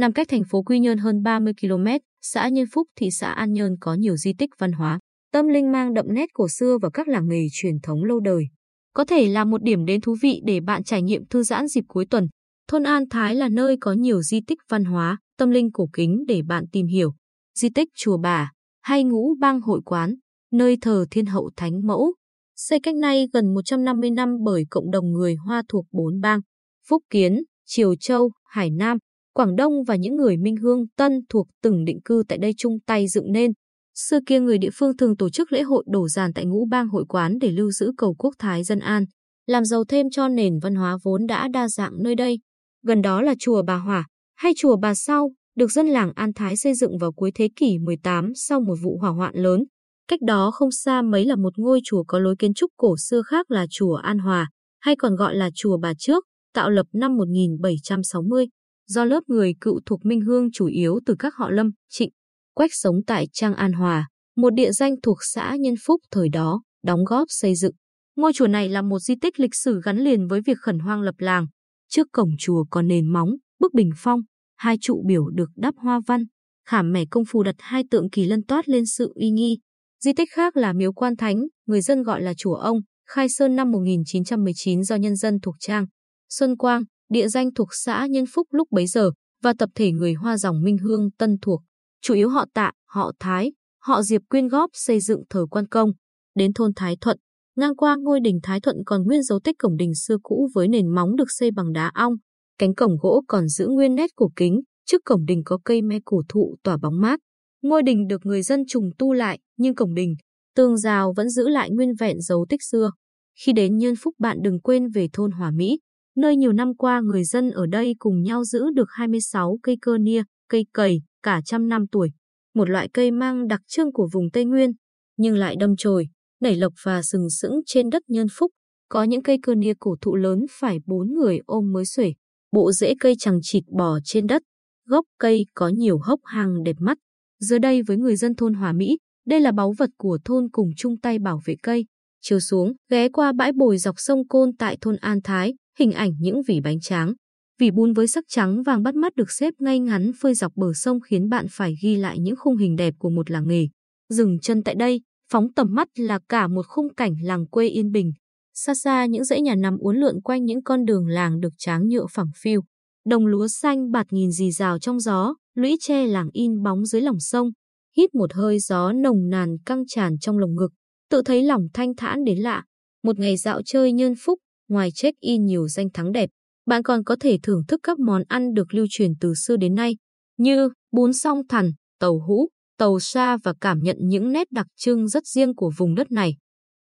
Nằm cách thành phố Quy Nhơn hơn 30 km, xã Nhân Phúc, thị xã An Nhơn có nhiều di tích văn hóa, tâm linh mang đậm nét cổ xưa và các làng nghề truyền thống lâu đời. Có thể là một điểm đến thú vị để bạn trải nghiệm thư giãn dịp cuối tuần. Thôn An Thái là nơi có nhiều di tích văn hóa, tâm linh cổ kính để bạn tìm hiểu. Di tích Chùa Bà hay Ngũ Bang Hội Quán, nơi thờ Thiên Hậu Thánh Mẫu. Xây cách nay gần 150 năm bởi cộng đồng người Hoa thuộc bốn bang, Phúc Kiến, Triều Châu, Hải Nam, Quảng Đông và những người Minh Hương Tân thuộc từng định cư tại đây chung tay dựng nên. Xưa kia người địa phương thường tổ chức lễ hội đổ giàn tại ngũ bang hội quán để lưu giữ cầu quốc thái dân an, làm giàu thêm cho nền văn hóa vốn đã đa dạng nơi đây. Gần đó là chùa Bà Hỏa hay chùa Bà Sau, được dân làng An Thái xây dựng vào cuối thế kỷ 18 sau một vụ hỏa hoạn lớn. Cách đó không xa mấy là một ngôi chùa có lối kiến trúc cổ xưa khác là chùa An Hòa, hay còn gọi là chùa Bà Trước, tạo lập năm 1760 do lớp người cựu thuộc Minh Hương chủ yếu từ các họ Lâm, Trịnh, Quách sống tại Trang An Hòa, một địa danh thuộc xã Nhân Phúc thời đó, đóng góp xây dựng. Ngôi chùa này là một di tích lịch sử gắn liền với việc khẩn hoang lập làng. Trước cổng chùa có nền móng, bức bình phong, hai trụ biểu được đắp hoa văn, khảm mẻ công phu đặt hai tượng kỳ lân toát lên sự uy nghi. Di tích khác là miếu quan thánh, người dân gọi là chùa ông, khai sơn năm 1919 do nhân dân thuộc Trang. Xuân Quang, địa danh thuộc xã Nhân Phúc lúc bấy giờ, và tập thể người Hoa dòng Minh Hương Tân thuộc, chủ yếu họ Tạ, họ Thái, họ Diệp quyên góp xây dựng thờ quan công. Đến thôn Thái Thuận, ngang qua ngôi đình Thái Thuận còn nguyên dấu tích cổng đình xưa cũ với nền móng được xây bằng đá ong, cánh cổng gỗ còn giữ nguyên nét cổ kính, trước cổng đình có cây me cổ thụ tỏa bóng mát. Ngôi đình được người dân trùng tu lại, nhưng cổng đình, tường rào vẫn giữ lại nguyên vẹn dấu tích xưa. Khi đến Nhân Phúc bạn đừng quên về thôn Hòa Mỹ, nơi nhiều năm qua người dân ở đây cùng nhau giữ được 26 cây cơ nia, cây cầy, cả trăm năm tuổi. Một loại cây mang đặc trưng của vùng Tây Nguyên, nhưng lại đâm chồi, nảy lộc và sừng sững trên đất nhân phúc. Có những cây cơ nia cổ thụ lớn phải bốn người ôm mới xuể. Bộ rễ cây chẳng chịt bò trên đất. Gốc cây có nhiều hốc hàng đẹp mắt. Giờ đây với người dân thôn Hòa Mỹ, đây là báu vật của thôn cùng chung tay bảo vệ cây. Chiều xuống, ghé qua bãi bồi dọc sông Côn tại thôn An Thái, hình ảnh những vỉ bánh tráng. Vỉ bún với sắc trắng vàng bắt mắt được xếp ngay ngắn phơi dọc bờ sông khiến bạn phải ghi lại những khung hình đẹp của một làng nghề. Dừng chân tại đây, phóng tầm mắt là cả một khung cảnh làng quê yên bình. Xa xa những dãy nhà nằm uốn lượn quanh những con đường làng được tráng nhựa phẳng phiu. Đồng lúa xanh bạt nghìn dì rào trong gió, lũy tre làng in bóng dưới lòng sông. Hít một hơi gió nồng nàn căng tràn trong lồng ngực, tự thấy lòng thanh thản đến lạ. Một ngày dạo chơi nhân phúc, Ngoài check-in nhiều danh thắng đẹp, bạn còn có thể thưởng thức các món ăn được lưu truyền từ xưa đến nay, như bún song thần, tàu hũ, tàu sa và cảm nhận những nét đặc trưng rất riêng của vùng đất này.